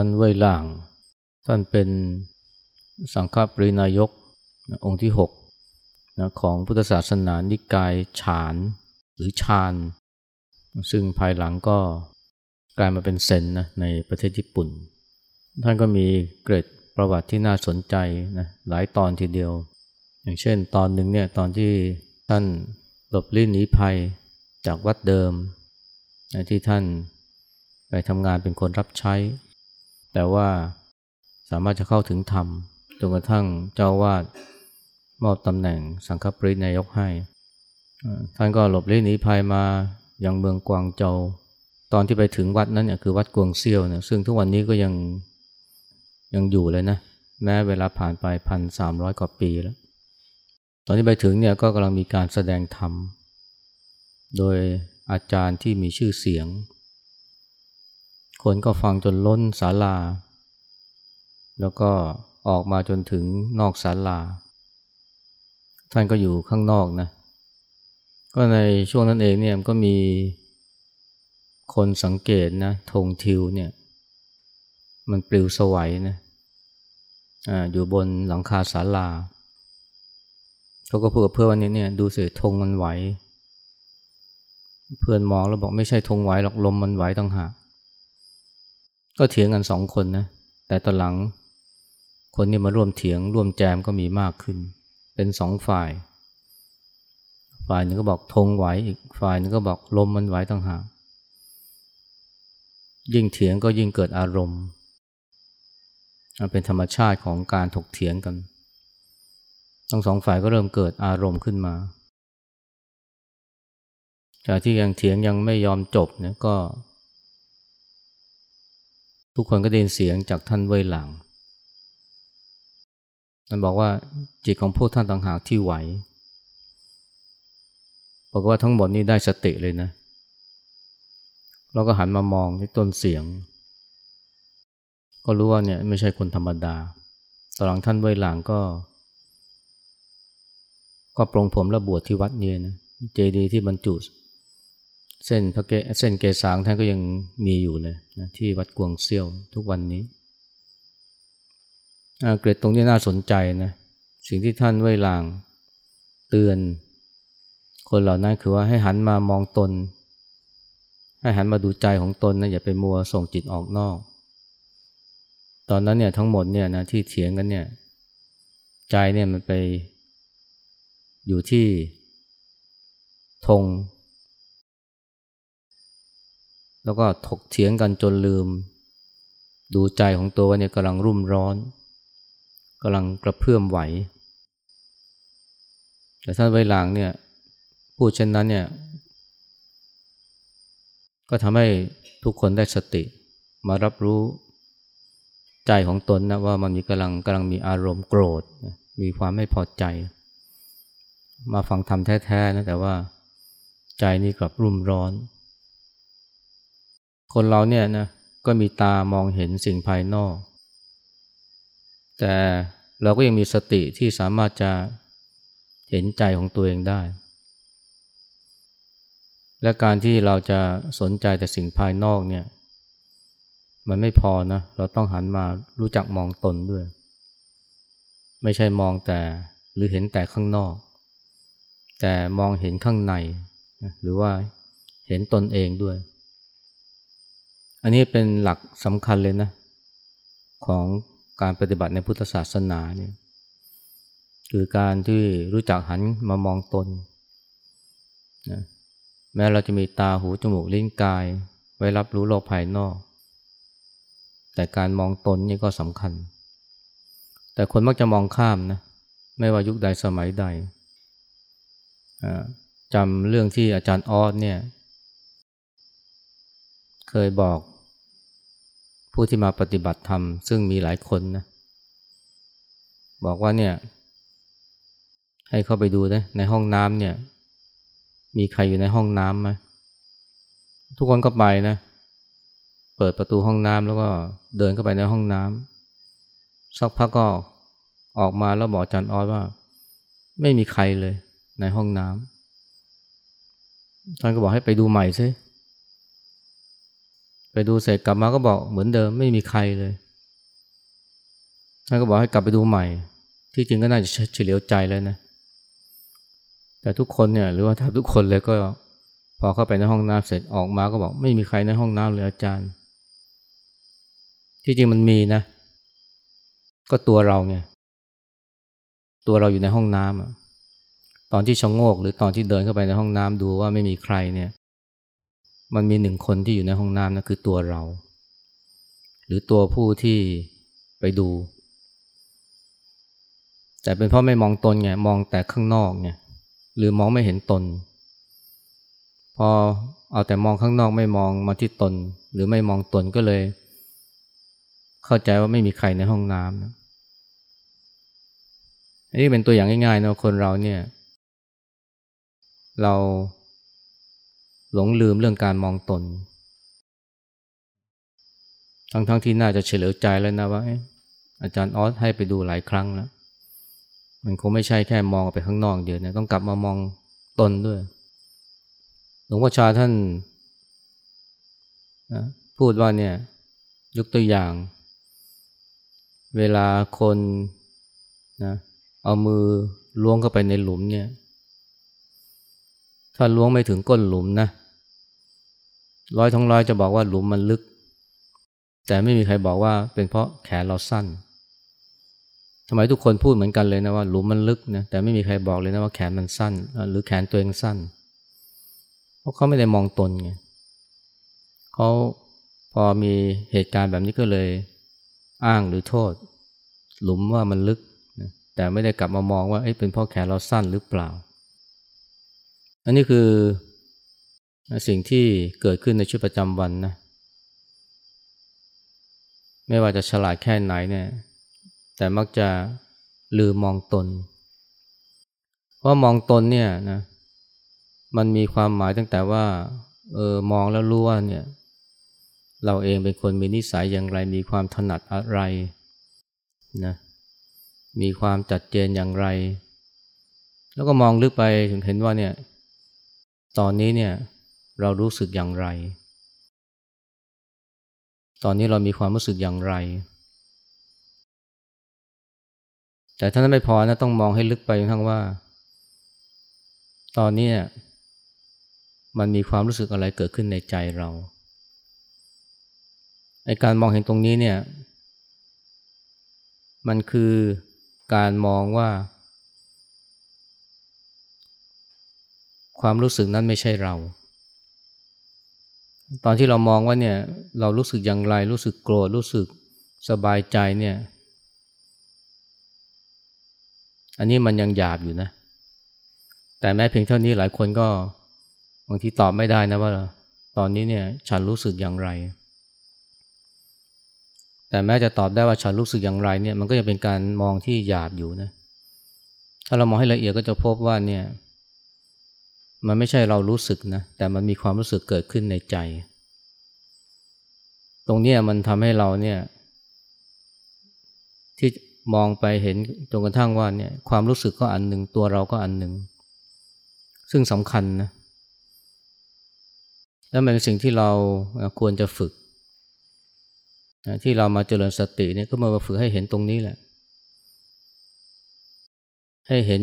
ท่านเว่ยหล่าง ท่านเป็นสังฆปรินายกองค์ที่หกนะของพุทธศาสนานิกายฉานหรือชาญซึ่งภายหลังก็กลายมาเป็นเซนนะในประเทศญี่ปุ่น ท่านก็มีเกร็ดประวัติที่น่าสนใจนะหลายตอนทีเดียว อย่างเช่นตอนหนึ่งเนี่ยตอนที่ท่านหลบลี้หนีภัยจากวัดเดิมนะที่ท่านไปทำงานเป็นคนรับใช้ แต่ว่าสามารถจะเข้าถึงธรรมจนกระทั่งเจ้าวาดมอบตำแหน่งสังฆปรินายกให้ ท่านก็หลบเลี้หนีภัยมายังเมืองกวางโจวตอนที่ไปถึงวัดนั้นเนี่ยคือวัดกวงเซียวเนี่ยซึ่งทุกวันนี้ก็ยังยังอยู่เลยนะ แม้เวลาผ่านไปพันสามร้อยกว่าปีแล้ว ตอนที่ไปถึงเนี่ยก็กำลังมีการแสดงธรรม โดยอาจารย์ที่มีชื่อเสียง คนก็ฟังจนล้นศาลา แล้วก็ออกมาจนถึงนอกศาลา ท่านก็อยู่ข้างนอกนะ ก็ในช่วงนั้นเองเนี่ยก็มีคนสังเกตนะธงทิวเนี่ย มันปลิวสวัยนะอ่าอยู่บนหลังคาศาลาเขาก็พูดกับเพื่อนวันนี้เนี่ยดูสิธงมันไหว เพื่อนมองแล้วบอกไม่ใช่ธงไหวหรอกลมมันไหวต่างหาก ก็เถียงกันสองคนนะ แต่ตอนหลังคนนี้มาร่วมเถียงร่วมแจมก็มีมากขึ้น เป็นสองฝ่าย ฝ่ายหนึ่งก็บอกธงไหวอีกฝ่ายหนึ่งก็บอกลมมันไหวต่างหากยิ่งเถียงก็ยิ่งเกิดอารมณ์เป็นธรรมชาติของการถกเถียงกัน ทั้งสองฝ่ายก็เริ่มเกิดอารมณ์ขึ้นมา จากที่ยังเถียงยังไม่ยอมจบเนี่ยก็ ทุกคนก็ได้ยินเสียงจากท่านเว่ยหลังมันบอกว่าจิตของพวกท่านต่างหากที่ไหวบอกว่าทั้งหมดนี้ได้สติเลยนะเราก็หันมามองที่ต้นเสียง ก็รู้ว่าเนี่ยไม่ใช่คนธรรมดาตอนหลังท่านเว่ยหลางก็ ก็ปรงผมและบวชที่วัดเนี่ยนะเจดีย์ที่บรรจุ เส้นพระเกเส้นเกสางท่านก็ยังมีอยู่เลยนะที่วัดกวงเซี่ยวทุกวันนี้เกรดตรงนี้น่าสนใจนะสิ่งที่ท่านเว่ยหลางเตือน คนเหล่านั้นคือว่าให้หันมามองตน ให้หันมาดูใจของตนนะอย่าไปมัวส่งจิตออกนอก ตอนนั้นเนี่ยทั้งหมดเนี่ยนะที่เถียงกันเนี่ยใจเนี่ยมันไปอยู่ที่ธง แล้วก็ถกเถียงกันจนลืม ดูใจของตัวว่าเนี่ยกำลังรุ่มร้อนกำลังกระเพื่อมไหว แต่ท่านไวหลังเนี่ยพูดเช่นนั้นเนี่ยก็ทำให้ทุกคนได้สติมารับรู้ใจของตนนะว่ามันมีกำลังกำลังมีอารมณ์โกรธ มีความไม่พอใจ มาฟังธรรมแท้ๆนะแต่ว่าใจนี่กลับรุ่มร้อน คนเราเนี่ยนะก็มีตามองเห็นสิ่งภายนอก แต่เราก็ยังมีสติที่สามารถจะเห็นใจของตัวเองได้ และการที่เราจะสนใจแต่สิ่งภายนอกเนี่ย มันไม่พอนะ เราต้องหันมารู้จักมองตนด้วย ไม่ใช่มองแต่หรือเห็นแต่ข้างนอก แต่มองเห็นข้างใน หรือว่าเห็นตนเองด้วย อันนี้เป็นหลักสำคัญเลยนะ ของการปฏิบัติในพุทธศาสนาเนี่ยคือการที่รู้จักหันมามองตนนะแม้เราจะมีตาหูจมูกลิ้นกาย ไว้รับรู้โลกภายนอก แต่การมองตนนี่ก็สำคัญ แต่คนมักจะมองข้ามนะไม่ว่ายุคใดสมัยใดจำเรื่องที่อาจารย์ออสเนี่ย เคยบอกผู้ที่มาปฏิบัติธรรม ซึ่งมีหลายคนนะ บอกว่าเนี่ย ให้เข้าไปดูนะในห้องน้ำเนี่ย มีใครอยู่ในห้องน้ำไหมทุกคนก็ไปนะ เปิดประตูห้องน้ำแล้วก็เดินเข้าไปในห้องน้ำสักพักก็ออกมาแล้วบอกจารย์ออสว่า ไม่มีใครเลยในห้องน้ำท่านก็บอกให้ไปดูใหม่ซิ ดูเสร็จกลับมาก็บอกเหมือนเดิมไม่มีใครเลยท่านก็บอกให้กลับไปดูใหม่ ที่จริงก็น่าจะเฉลียวใจแล้วนะ แต่ทุกคนเนี่ยหรือว่าถ้าทุกคนเลยก็ พอเข้าไปในห้องน้ำเสร็จออกมาก็บอกไม่มีใครในห้องน้ำเลยอาจารย์ ที่จริงมันมีนะ ก็ตัวเราไงตัวเราอยู่ในห้องน้ำอะตอนที่ชะโงกหรือตอนที่เดินเข้าไปในห้องน้ำดูว่าไม่มีใครเนี่ย มันมีหนึ่งคนที่อยู่ในห้องน้ำนะคือตัวเรา หรือตัวผู้ที่ไปดู แต่เป็นเพราะไม่มองตนไงมองแต่ข้างนอกไงหรือมองไม่เห็นตน พอเอาแต่มองข้างนอกไม่มองมาที่ตน หรือไม่มองตนก็เลย เข้าใจว่าไม่มีใครในห้องน้ำนะอันนี้เป็นตัวอย่างง่ายๆนะคนเราเนี่ย เรา หลงลืมเรื่องการมองตน ทั้งๆทที่น่าจะเฉลียวใจแล้วนะว่าอาจารย์ออสให้ไปดูหลายครั้งแล้ว มันคงไม่ใช่แค่มองไปข้างนอกเดียวนะต้องกลับมามองตนด้วย หลวงพ่อชาท่านนะพูดว่าเนี่ยยกตัวอย่าง เวลาคนนะเอามือล้วงเข้าไปในหลุมเนี่ย ถ้าล้วงไม่ถึงก้นหลุมนะร้อยทั้งร้อยจะบอกว่าหลุมมันลึก แต่ไม่มีใครบอกว่าเป็นเพราะแขนเราสั้นทำไมทุกคนพูดเหมือนกันเลยนะว่าหลุมมันลึกนะแต่ไม่มีใครบอกเลยนะว่าแขนมันสั้น หรือแขนตัวเองสั้น เพราะเขาไม่ได้มองตนไงเขาพอมีเหตุการณ์แบบนี้ก็เลยอ้างหรือโทษ หลุมว่ามันลึก แต่ไม่ได้กลับมามองว่าเป็นเพราะแขนเราสั้นหรือเปล่า อันนี้คือสิ่งที่เกิดขึ้นในชีวิตประจำวันนะ ไม่ว่าจะฉลาดแค่ไหนเนี่ย แต่มักจะลืมมองตน เพราะมองตนเนี่ยนะ มันมีความหมายตั้งแต่ว่า เออ มองแล้วรู้ว่าเนี่ย เราเองเป็นคนมีนิสัยอย่างไร มีความถนัดอะไรนะ มีความจัดเจนอย่างไร แล้วก็มองลึกไปถึงเห็นว่าเนี่ย ตอนนี้เนี่ยเรารู้สึกอย่างไร ตอนนี้เรามีความรู้สึกอย่างไร แต่ถ้านั้นไม่พอนะต้องมองให้ลึกไปทั้งว่า ตอนนี้มันมีความรู้สึกอะไรเกิดขึ้นในใจเราไอการมองเห็นตรงนี้เนี่ย มันคือการมองว่า ความรู้สึกนั้นไม่ใช่เรา ตอนที่เรามองว่าเนี่ยเรารู้สึกอย่างไร รู้สึกโกรธรู้สึกสบายใจเนี่ย อันนี้มันยังหยาบอยู่นะ แต่แม้เพียงเท่านี้หลายคนก็บางทีตอบไม่ได้นะว่า ตอนนี้เนี่ยฉันรู้สึกอย่างไร แต่แม้จะตอบได้ว่าฉันรู้สึกอย่างไรเนี่ยมันก็ยังเป็นการมองที่หยาบอยู่นะ ถ้าเรามองให้ละเอียดก็จะพบว่าเนี่ย มันไม่ใช่เรารู้สึกนะ แต่มันมีความรู้สึกเกิดขึ้นในใจ ตรงนี้มันทำให้เราเนี่ยที่มองไปเห็นจนกระทั่งว่าเนี่ยความรู้สึกก็อันหนึ่งตัวเราก็อันหนึ่ง ซึ่งสำคัญนะและมันเป็นสิ่งที่เราควรจะฝึกที่เรามาเจริญสติเนี่ยก็มาฝึกให้เห็นตรงนี้แหละ ให้เห็น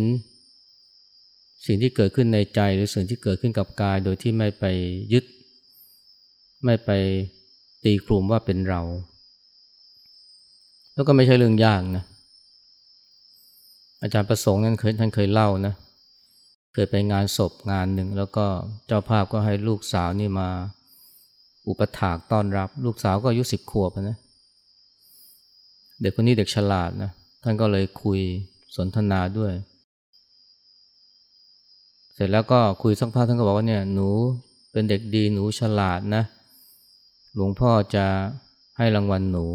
สิ่งที่เกิดขึ้นในใจหรือสิ่งที่เกิดขึ้นกับกาย โดยที่ไม่ไปยึด ไม่ไปตีกลุ่มว่าเป็นเรา แล้วก็ไม่ใช่เรื่องยากนะ อาจารย์ประสงค์นั้นเคยท่านเคยเล่านะ เคยไปงานศพงานหนึ่ง แล้วก็เจ้าภาพก็ให้ลูกสาวนี่มาอุปถากต้อนรับ ลูกสาวก็อายุสิบขวบนะ เด็กคนนี้เด็กฉลาดนะ ท่านก็เลยคุยสนทนาด้วย เสร็จแล้วก็คุยสักพักท่านก็บอกว่าเนี่ยหนูเป็นเด็กดีหนูฉลาดนะ หลวงพ่อจะให้รางวัลหนู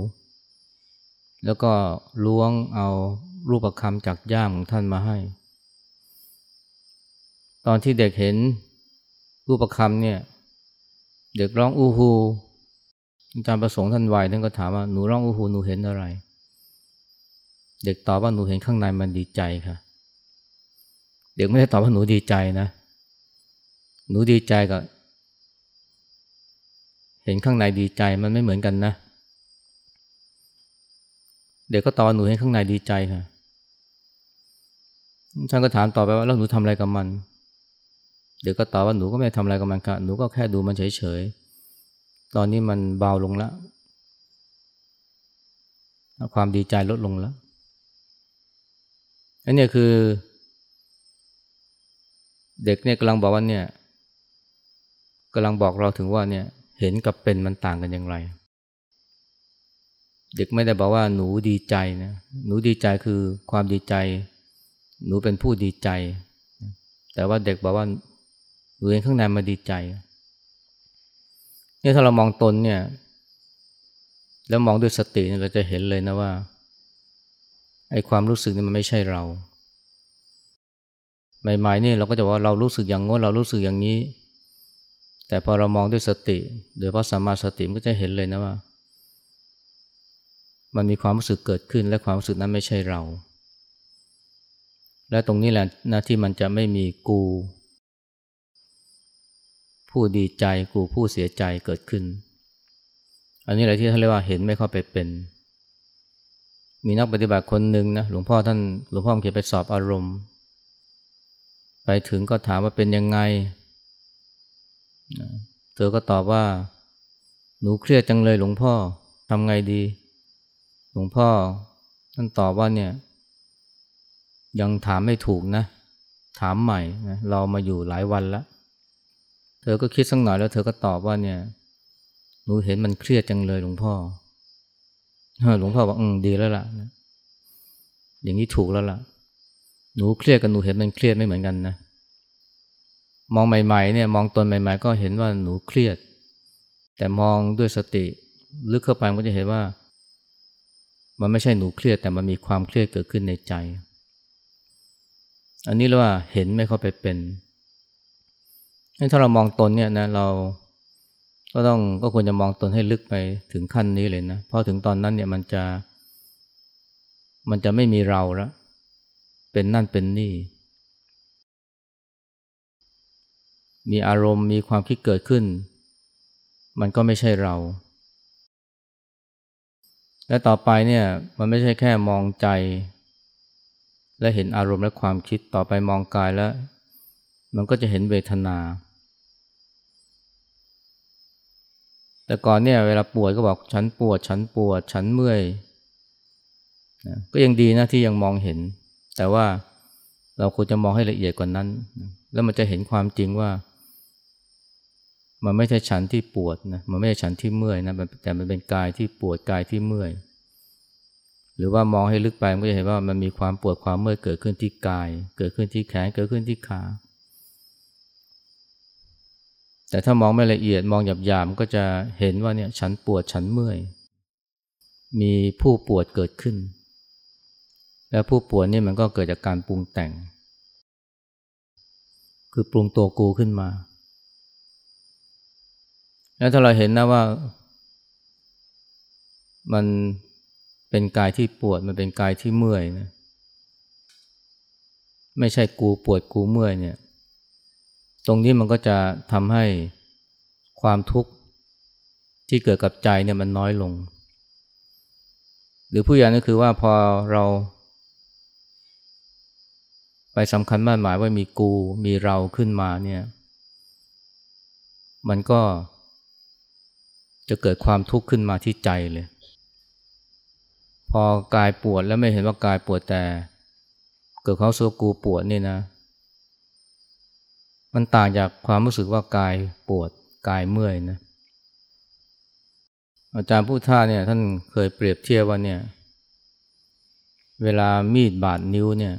แล้วก็ล้วงเอารูปคำจากย่ามของท่านมาให้ ตอนที่เด็กเห็นรูปคำเนี่ย เด็กร้องอู้ฮูอาจารย์ประสงค์ท่านวัยท่านก็ถามว่าหนูร้องอู้ฮูหนูเห็นอะไร เด็กตอบว่าหนูเห็นข้างในมันดีใจค่ะ เด็กไม่ได้ตอบว่าหนูดีใจนะ หนูดีใจกับเห็นข้างในดีใจมันไม่เหมือนกันนะ เด็กก็ตอบหนูเห็นข้างในดีใจค่ะท่านก็ถามต่อไปว่าแล้วหนูทำอะไรกับมัน เด็กก็ตอบว่าหนูก็ไม่ทำอะไรกับมันค่ะหนูก็แค่ดูมันเฉยๆ ตอนนี้มันเบาลงแล้วความดีใจลดลงแล้วอันนี้คือ เด็กเนี่ยกำลังบอกว่าเนี่ยกำลังบอกเราถึงว่าเนี่ยเห็นกับเป็นมันต่างกันอย่างไร เด็กไม่ได้บอกว่าหนูดีใจนะหนูดีใจคือความดีใจ หนูเป็นผู้ดีใจ แต่ว่าเด็กบอกว่าหนูเองข้างในมาดีใจเนี่ยถ้าเรามองตนเนี่ย แล้วมองด้วยสติเราจะเห็นเลยนะว่าไอ้ความรู้สึกนี่มันไม่ใช่เรา ใหม่ๆนี่เราก็จะว่าเรารู้สึกอย่างงน้นเรารู้สึกอย่างนี้ แต่พอเรามองด้วยสติโดยเพราะสมาสติมันก็จะเห็นเลยนะว่า มันมีความรู้สึกเกิดขึ้นและความรู้สึกนั้นไม่ใช่เรา และตรงนี้แหละนะที่มันจะไม่มีกู ผู้ดีใจกูผู้เสียใจเกิดขึ้น อันนี้แหละที่เขานเรียกว่าเห็นไม่เข้าไปเป็น มีนักปฏิบัติคนหนึ่งนะหลวงพ่อท่านหลวงพ่อเขียนไปสอบอารมณ์ ไปถึงก็ถามว่าเป็นยังไง เธอก็ตอบว่า หนูเครียดจังเลยหลวงพ่อทำไงดี หลวงพ่อท่านตอบว่าเนี่ย ยังถามไม่ถูกนะ ถามใหม่นะเรามาอยู่หลายวันแล้ว เธอก็คิดสักหน่อยแล้วเธอก็ตอบว่าเนี่ย หนูเห็นมันเครียดจังเลยหลวงพ่อหลวงพ่อบอกอืมดีแล้วล่ะ อย่างนี้ถูกแล้วล่ะ หนูเครียดกับหนูเห็นมันเครียดไม่เหมือนกันนะ มองใหม่ๆเนี่ยมองตนใหม่ ๆ ก็เห็นว่าหนูเครียด แต่มองด้วยสติลึกเข้าไปก็จะเห็นว่า มันไม่ใช่หนูเครียดแต่มันมีความเครียดเกิดขึ้นในใจ อันนี้เรียกว่าเห็นไม่เข้าไปเป็นถ้าเรามองตนเนี่ยนะเราก็ต้องก็ควรจะมองตนให้ลึกไปถึงขั้นนี้เลยนะ เพราะถึงตอนนั้นเนี่ยมันจะ มันจะไม่มีเราแล้ว เป็นนั่นเป็นนี่ มีอารมณ์มีความคิดเกิดขึ้น มันก็ไม่ใช่เรา และต่อไปเนี่ยมันไม่ใช่แค่มองใจ และเห็นอารมณ์และความคิดต่อไปมองกายแล้ว มันก็จะเห็นเวทนา แต่ก่อนเนี่ยเวลาปวดก็บอกฉันปวด ฉันปวด ฉันเมื่อยนะก็ยังดีนะที่ยังมองเห็น แต่ว่าเราควรจะมองให้ละเอียดกว่านั้น แล้วมันจะเห็นความจริงว่า มันไม่ใช่ฉันที่ปวดนะมันไม่ใช่ฉันที่เมื่อยนะแต่มันเป็นกายที่ปวดกายที่เมื่อย หรือว่ามองให้ลึกไปมันก็จะเห็นว่ามันมีความปวดความเมื่อยเกิดขึ้นที่กาย เกิดขึ้นที่แขนเกิดขึ้นที่ขาแต่ถ้ามองไม่ละเอียดมองหยาบๆมันก็จะเห็นว่าเนี่ยฉันปวดฉันเมื่อย มีผู้ปวดเกิดขึ้น และผู้ปวดนี่มันก็เกิดจากการปรุงแต่ง คือปรุงตัวกูขึ้นมา แล้วถ้าเราเห็นนะว่า มันเป็นกายที่ปวดมันเป็นกายที่เมื่อยนะไม่ใช่กูปวดกูเมื่อยเนี่ย ตรงนี้มันก็จะทำให้ความทุกข์ที่เกิดกับใจเนี่ยมันน้อยลง หรือผู้ย่างก็คือว่าพอเรา สำคัญมากหมายว่ามีกูมีเราขึ้นมาเนี่ย มันก็จะเกิดความทุกข์ขึ้นมาที่ใจเลย พอกายปวดแล้วไม่เห็นว่ากายปวดแต่ เกิดเขาสัวกูปวดนี่นะ มันต่างจากความรู้สึกว่ากายปวดกายเมื่อยนะอาจารย์ผู้ท่าเนี่ยท่านเคยเปรียบเทียบว่าเนี่ย เวลามีดบาดนิ้วเนี่ย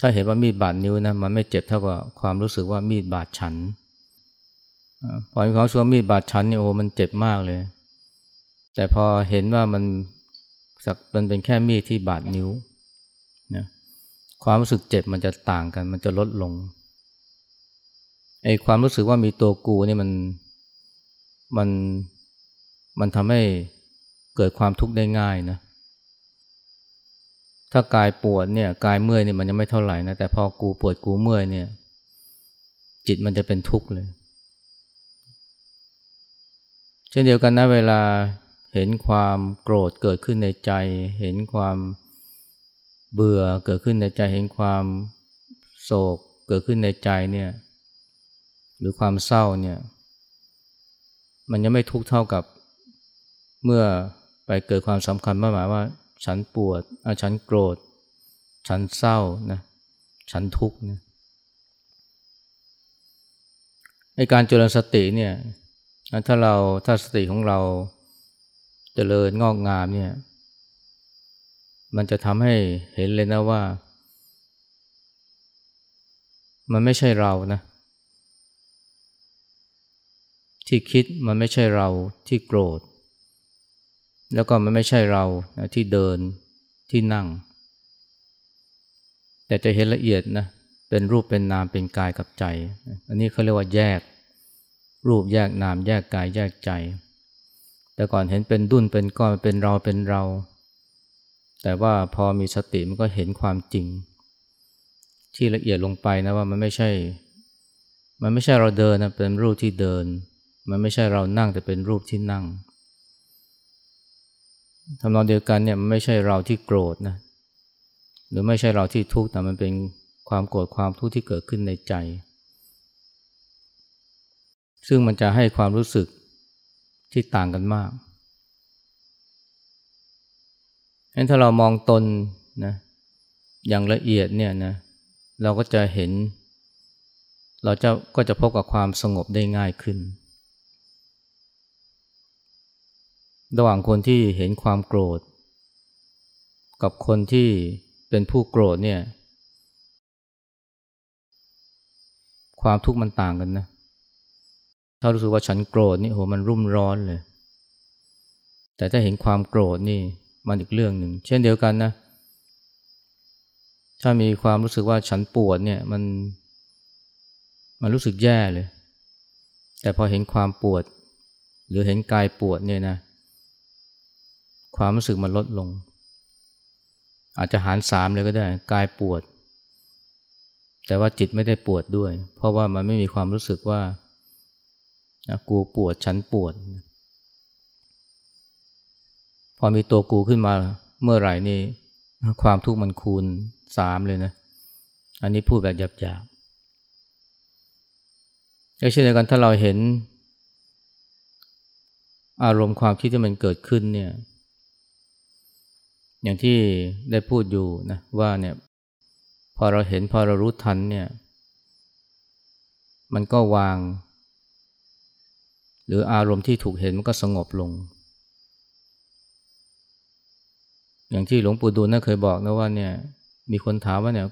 ถ้าเห็นว่ามีดบาดนิ้วนะมันไม่เจ็บเท่ากับความรู้สึกว่ามีดบาดฉันพอเขาสวมมีดบาดชั้นนี่โอ้มันเจ็บมากเลย แต่พอเห็นว่ามันสักมันเป็นแค่มีดที่บาดนิ้วนะความรู้สึกเจ็บมันจะต่างกัน มันจะลดลงไอ้ความรู้สึกว่ามีตัวกูนี่มันมันมันทำให้เกิดความทุกข์ได้ง่ายนะ ถ้ากายปวดเนี่ยกายเมื่อยเนี่ยมันยังไม่เท่าไหร่นะแต่พอกูปวดกูเมื่อยเนี่ย จิตมันจะเป็นทุกข์เลย เช่นเดียวกันนะเวลาเห็นความโกรธเกิดขึ้นในใจ เห็นความเบื่อเกิดขึ้นในใจเห็นความโศกเกิดขึ้นในใจเนี่ยหรือความเศร้าเนี่ย มันยังไม่ทุกข์เท่ากับเมื่อไปเกิดความสำคัญมากหมายว่า ฉันปวดฉันโกรธ ฉันเศร้านะฉันทุกข์นะในการเจริญสติเนี่ยถ้าเราถ้าสติของเราเจริญงอกงามเนี่ย มันจะทำให้เห็นเลยนะว่า มันไม่ใช่เรานะ ที่คิดมันไม่ใช่เราที่โกรธ แล้วก็มันไม่ใช่เราที่เดินที่นั่ง แต่จะเห็นละเอียดนะเป็นรูปเป็นนามเป็นกายกับใจ อันนี้เขาเรียกว่าแยก รูปแยกนามแยกกายแยกใจ แต่ก่อนเห็นเป็นดุนเป็นก้อนเป็นเราเป็นเรา แต่ว่าพอมีสติมันก็เห็นความจริง ที่ละเอียดลงไปนะว่ามันไม่ใช่ มันไม่ใช่เราเดินนะเป็นรูปที่เดิน มันไม่ใช่เรานั่งแต่เป็นรูปที่นั่ง ทำนองเดียวกันเนี่ยมันไม่ใช่เราที่โกรธนะหรือไม่ใช่เราที่ทุกข์แต่มันเป็นความโกรธความทุกข์ที่เกิดขึ้นในใจ ซึ่งมันจะให้ความรู้สึกที่ต่างกันมากงั้นถ้าเรามองตนนะอย่างละเอียดเนี่ยนะเราก็จะเห็น เราจะก็จะพบกับความสงบได้ง่ายขึ้น ระหว่างคนที่เห็นความโกรธ กับคนที่เป็นผู้โกรธเนี่ย ความทุกข์มันต่างกันนะ ถ้ารู้สึกว่าฉันโกรธนี่โหมันรุ่มร้อนเลย แต่ถ้าเห็นความโกรธนี่มันอีกเรื่องหนึ่ง เช่นเดียวกันนะ ถ้ามีความรู้สึกว่าฉันปวดเนี่ยมัน มันรู้สึกแย่เลย แต่พอเห็นความปวด หรือเห็นกายปวดเนี่ยนะ ความรู้สึกมันลดลง อาจจะหารสามเลยก็ได้กายปวด แต่ว่าจิตไม่ได้ปวดด้วย เพราะว่ามันไม่มีความรู้สึกว่ากูปวดฉันปวด พอมีตัวกูขึ้นมาเมื่อไหร่นี่ความทุกข์มันคูณสามเลยนะ อันนี้พูดแบบหยาบๆเช่นเดียวกันถ้าเราเห็น อารมณ์ความคิดที่มันเกิดขึ้นเนี่ย อย่างที่ได้พูดอยู่นะว่าเนี่ยพอเราเห็นพอเรารู้ทันเนี่ย มันก็วาง หรืออารมณ์ที่ถูกเห็นมันก็สงบลง อย่างที่หลวงปู่ดูลน่าเคยบอกนะว่าเนี่ยมีคนถามว่าเนี่ย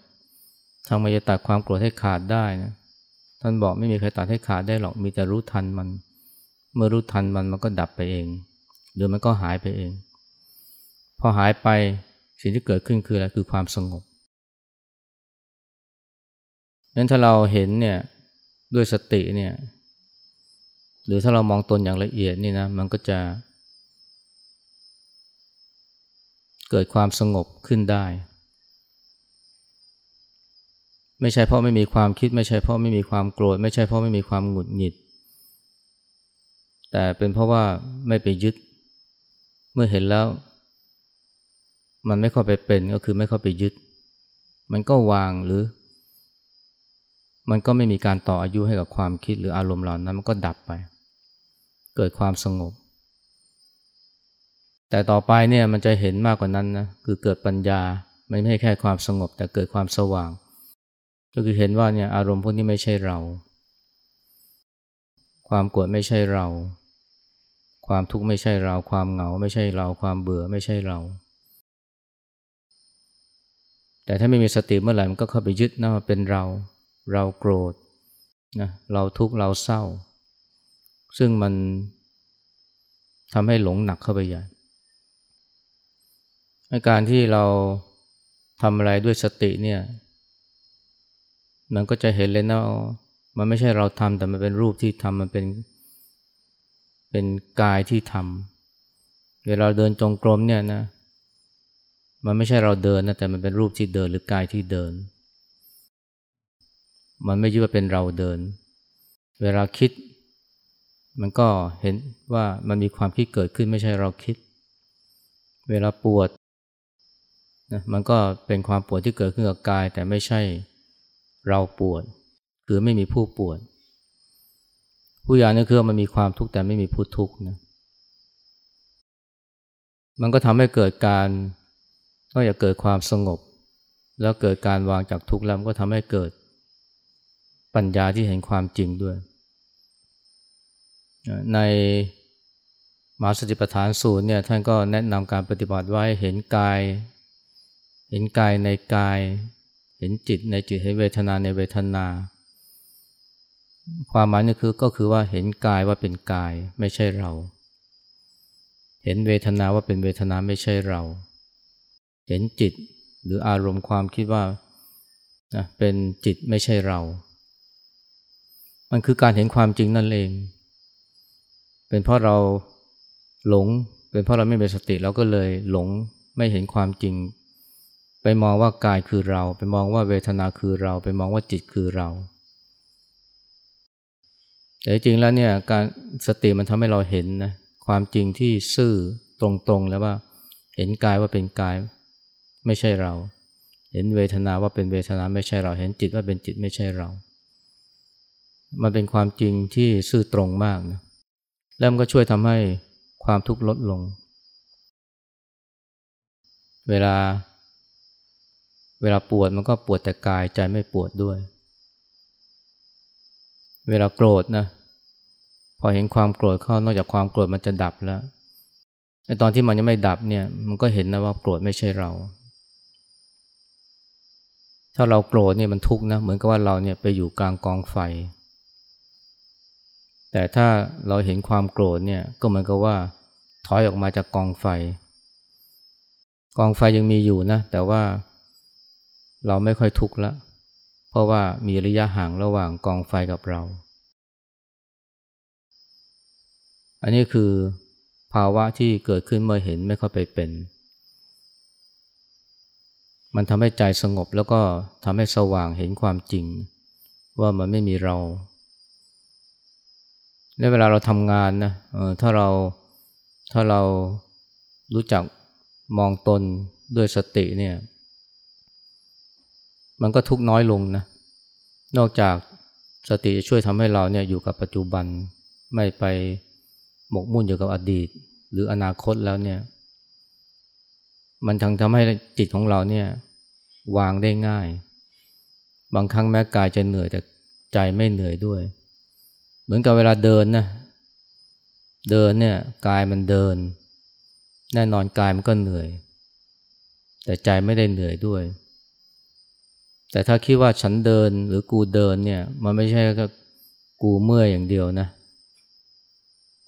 ทางมายตัดความโกรธให้ขาดได้นะท่านบอกไม่มีใครตัดให้ขาดได้หรอกมีแต่รู้ทันมัน เมื่อรู้ทันมันมันก็ดับไปเอง หรือมันก็หายไปเอง พอหายไปสิ่งที่เกิดขึ้นคืออะไรคือความสงบนั้นถ้าเราเห็นเนี่ยด้วยสติเนี่ยหรือถ้าเรามองตนอย่างละเอียดนี่นะมันก็จะ เกิดความสงบขึ้นได้ ไม่ใช่เพราะไม่มีความคิด ไม่ใช่เพราะไม่มีความโกรธ ไม่ใช่เพราะไม่มีความหงุดหงิด แต่เป็นเพราะว่าไม่ไปยึด เมื่อเห็นแล้ว มันไม่เข้าไปเป็นก็คือไม่เข้าไปยึด มันก็วางหรือ มันก็ไม่มีการต่ออายุให้กับความคิดหรืออารมณ์เหล่านั้นมันก็ดับไป เกิดความสงบ แต่ต่อไปเนี่ยมันจะเห็นมากกว่านั้นนะคือเกิดปัญญาไม่ใช่แค่ความสงบ แต่เกิดความสว่าง ก็คือเห็นว่าเนี่ยอารมณ์พวกนี้ไม่ใช่เรา ความโกรธไม่ใช่เรา ความทุกข์ไม่ใช่เรา ความเหงาไม่ใช่เรา ความเบื่อไม่ใช่เรา แต่ถ้าไม่มีสติเมื่อไหร่มันก็เข้าไปยึดนะว่าเป็นเรา เราโกรธนะเราทุกข์เราเศร้า ซึ่งมันทำให้หลงหนักเข้าไปใหญ่การที่เราทำอะไรด้วยสติเนี่ยมันก็จะเห็นเลยนะมันไม่ใช่เราทำแต่มันเป็นรูปที่ทำมันเป็น เป็นกายที่ทำเวลาเดินจงกรมเนี่ยนะ มันไม่ใช่เราเดินนะแต่มันเป็นรูปที่เดินหรือกายที่เดิน มันไม่ยึดว่าเป็นเราเดิน เวลาคิด มันก็เห็นว่ามันมีความคิดเกิดขึ้นไม่ใช่เราคิด เวลาปวดนะมันก็เป็นความปวดที่เกิดขึ้นกับกาย แต่ไม่ใช่เราปวด คือไม่มีผู้ปวด ผู้ยานี่คือมันมีความทุกข์แต่ไม่มีผู้ทุกข์นะมันก็ทำให้เกิดการ ก็อยากเกิดความสงบ แล้วเกิดการวางจากทุกข์แล้วก็ทำให้เกิดปัญญาที่เห็นความจริงด้วย ในมาสติปัฏฐานสูตรเนี่ยท่านก็แนะนำการปฏิบัติไว้เห็นกาย เห็นกายในกาย เห็นจิตในจิตเห็นเวทนาในเวทนา ความหมายนี่คือก็คือว่าเห็นกายว่าเป็นกายไม่ใช่เรา เห็นเวทนาว่าเป็นเวทนาไม่ใช่เรา เห็นจิตหรืออารมณ์ความคิดว่าเป็นจิตไม่ใช่เรา มันคือการเห็นความจริงนั่นเอง เป็นเพราะเราหลง เป็นเพราะเราไม่มีสติเราก็เลยหลงไม่เห็นความจริง ไปมองว่ากายคือเรา ไปมองว่าเวทนาคือเรา ไปมองว่าจิตคือเรา แต่จริงแล้วเนี่ยการสติมันทำให้เราเห็นนะความจริงที่ซื่อตรงๆแล้วว่า เห็นกายว่าเป็นกาย ไม่ใช่เรา เห็นเวทนาว่าเป็นเวทนาไม่ใช่เรา เห็นจิตว่าเป็นจิตไม่ใช่เรา มันเป็นความจริงที่ซื่อตรงมากนะแล้วมันก็ช่วยทำให้ความทุกข์ลดลง เวลา เวลาปวดมันก็ปวดแต่กายใจไม่ปวดด้วย เวลาโกรธนะ พอเห็นความโกรธเข้านอกจากความโกรธมันจะดับแล้วไอตอนที่มันยังไม่ดับเนี่ย มันก็เห็นนะว่าโกรธไม่ใช่เรา ถ้าเราโกรธเนี่ยมันทุกข์นะ เหมือนกับว่าเราเนี่ยไปอยู่กลางกองไฟ แต่ถ้าเราเห็นความโกรธเนี่ยก็เหมือนกับว่าถอยออกมาจากกองไฟ กองไฟยังมีอยู่นะ แต่ว่าเราไม่ค่อยทุกข์ละ เพราะว่ามีระยะห่างระหว่างกองไฟกับเรา อันนี้คือภาวะที่เกิดขึ้นเมื่อเห็นไม่ค่อยไปเป็น มันทำให้ใจสงบแล้วก็ทำให้สว่างเห็นความจริง ว่ามันไม่มีเราในเวลาเราทำงานนะถ้าเราถ้าเรารู้จักมองตนด้วยสติเนี่ย มันก็ทุกน้อยลงนะ นอกจากสติจะช่วยทำให้เราเนี่ยอยู่กับปัจจุบันไม่ไปหมกมุ่นอยู่กับอดีต หรืออนาคตแล้วเนี่ย มันทั้งทำให้จิตของเราเนี่ยวางได้ง่าย บางครั้งแม้กายจะเหนื่อยแต่ใจไม่เหนื่อยด้วย เหมือนกับเวลาเดินนะเดินเนี่ยกายมันเดิน แน่นอนกายมันก็เหนื่อย แต่ใจไม่ได้เหนื่อยด้วย แต่ถ้าคิดว่าฉันเดินหรือกูเดินเนี่ย มันไม่ใช่ก็กูเมื่อยอย่างเดียวนะ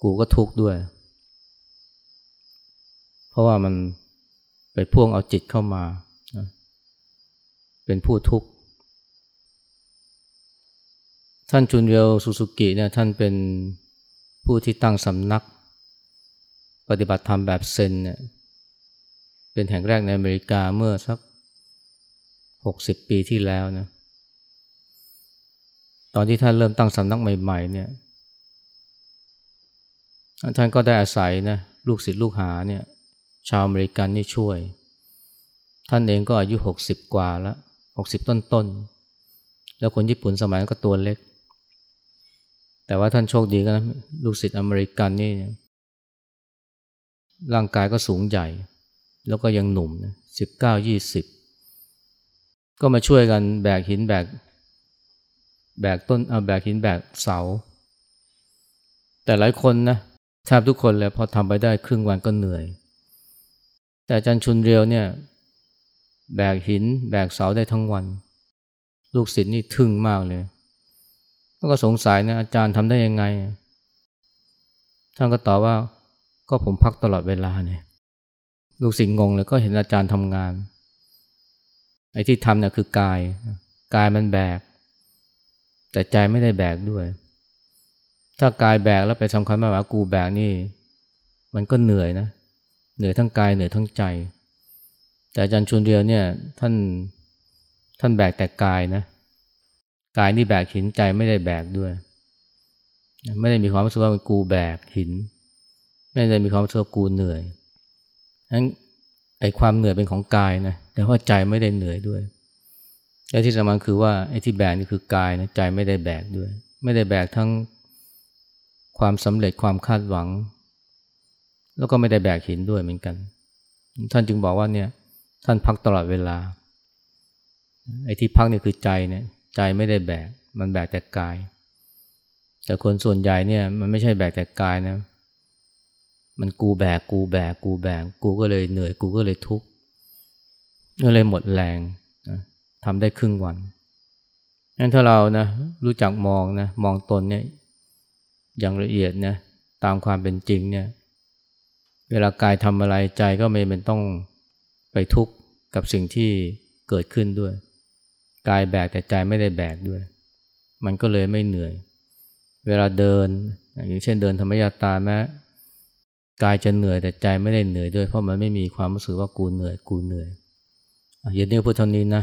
กูก็ทุกข์ด้วย เพราะว่ามัน ไปพ่วงเอาจิตเข้ามา เป็นผู้ทุกข์ ท่านจุนเรียวสุสุกิเนี่ยท่านเป็นผู้ที่ตั้งสำนัก ปฏิบัติธรรมแบบเซนเนี่ยเป็นแห่งแรกในอเมริกาเมื่อสักหกสิบปีที่แล้วนะตอนที่ท่านเริ่มตั้งสำนักใหม่ๆเนี่ยท่านก็ได้อาศัยนะลูกศิษย์ลูกหาเนี่ย ชาวอเมริกันนี่ช่วย ท่านเองก็อายุหกสิบกว่าแล้วหกสิบต้นๆแล้วคนญี่ปุ่นสมัยนั้นก็ตัวเล็ก แต่ว่าท่านโชคดีก็นะลูกศิษย์อเมริกันนี่ร่างกายก็สูงใหญ่ แล้วก็ยังหนุ่มนะสิบเก้ายี่สิบก็มาช่วยกันแบกหินแบก แบกต้นเอาแบกหินแบกเสา แต่หลายคนนะแทบทุกคนเลยพอทำไปได้ครึ่งวันก็เหนื่อย แต่อาจารย์ชุนเรียวเนี่ยแบกหิน แบกเสาได้ทั้งวัน ลูกศิษย์นี่ทึ่งมากเลยก็สงสัยนะอาจารย์ทำได้ยังไง ท่านก็ตอบว่าก็ผมพักตลอดเวลาเนี่ยลูกศิษย์งงเลยก็เห็นอาจารย์ทำงาน ไอ้ที่ทำเนี่ยคือกาย กายมันแบก แต่ใจไม่ได้แบกด้วย ถ้ากายแบกแล้วไปสำคัญมากว่ากูแบกนี่ มันก็เหนื่อยนะ เหนื่อยทั้งกายเหนื่อยทั้งใจ แต่อาจารย์ชุนเรียวเนี่ยท่านท่านแบกแต่กายนะกายนี่แบกหินใจไม่ได้แบกด้วย ไม่ได้มีความรู้สึกว่ากูแบกหิน ไม่ได้มีความรู้สึกว่ากูเหนื่อยนั้นไอ้ความเหนื่อยเป็นของกายนะแต่ว่าใจไม่ได้เหนื่อยด้วยและที่สำคัญคือว่าไอ้ที่แบกนี่คือกายนะใจไม่ได้แบกด้วย ไม่ได้แบกทั้งความสำเร็จความคาดหวัง แล้วก็ไม่ได้แบกหินด้วยเหมือนกัน ท่านจึงบอกว่าเนี่ยท่านพักตลอดเวลาไอ้ที่พักนี่คือใจเนี่ยใจไม่ได้แบก มันแบกแต่กาย แต่คนส่วนใหญ่เนี่ยมันไม่ใช่แบกแต่กายนะมันกูแบกกูแบกกูแบกกูก็เลยเหนื่อยกูก็เลยทุกข์ก็เลยหมดแรงนะทำได้ครึ่งวันงั้นถ้าเรานะรู้จักมองนะมองตนเนี่ยอย่างละเอียดนะตามความเป็นจริงเนี่ย เวลากายทำอะไรใจก็ไม่เป็นต้องไปทุกข์กับสิ่งที่เกิดขึ้นด้วย กายแบกแต่ใจไม่ได้แบกด้วย มันก็เลยไม่เหนื่อย เวลาเดิน อย่างเช่นเดินธรรมยาตาแม้กายจะเหนื่อยแต่ใจไม่ได้เหนื่อยด้วย เพราะมันไม่มีความรู้สึกว่ากูเหนื่อยกูเหนื่อยเย็นนี้พูดเท่านี้นะ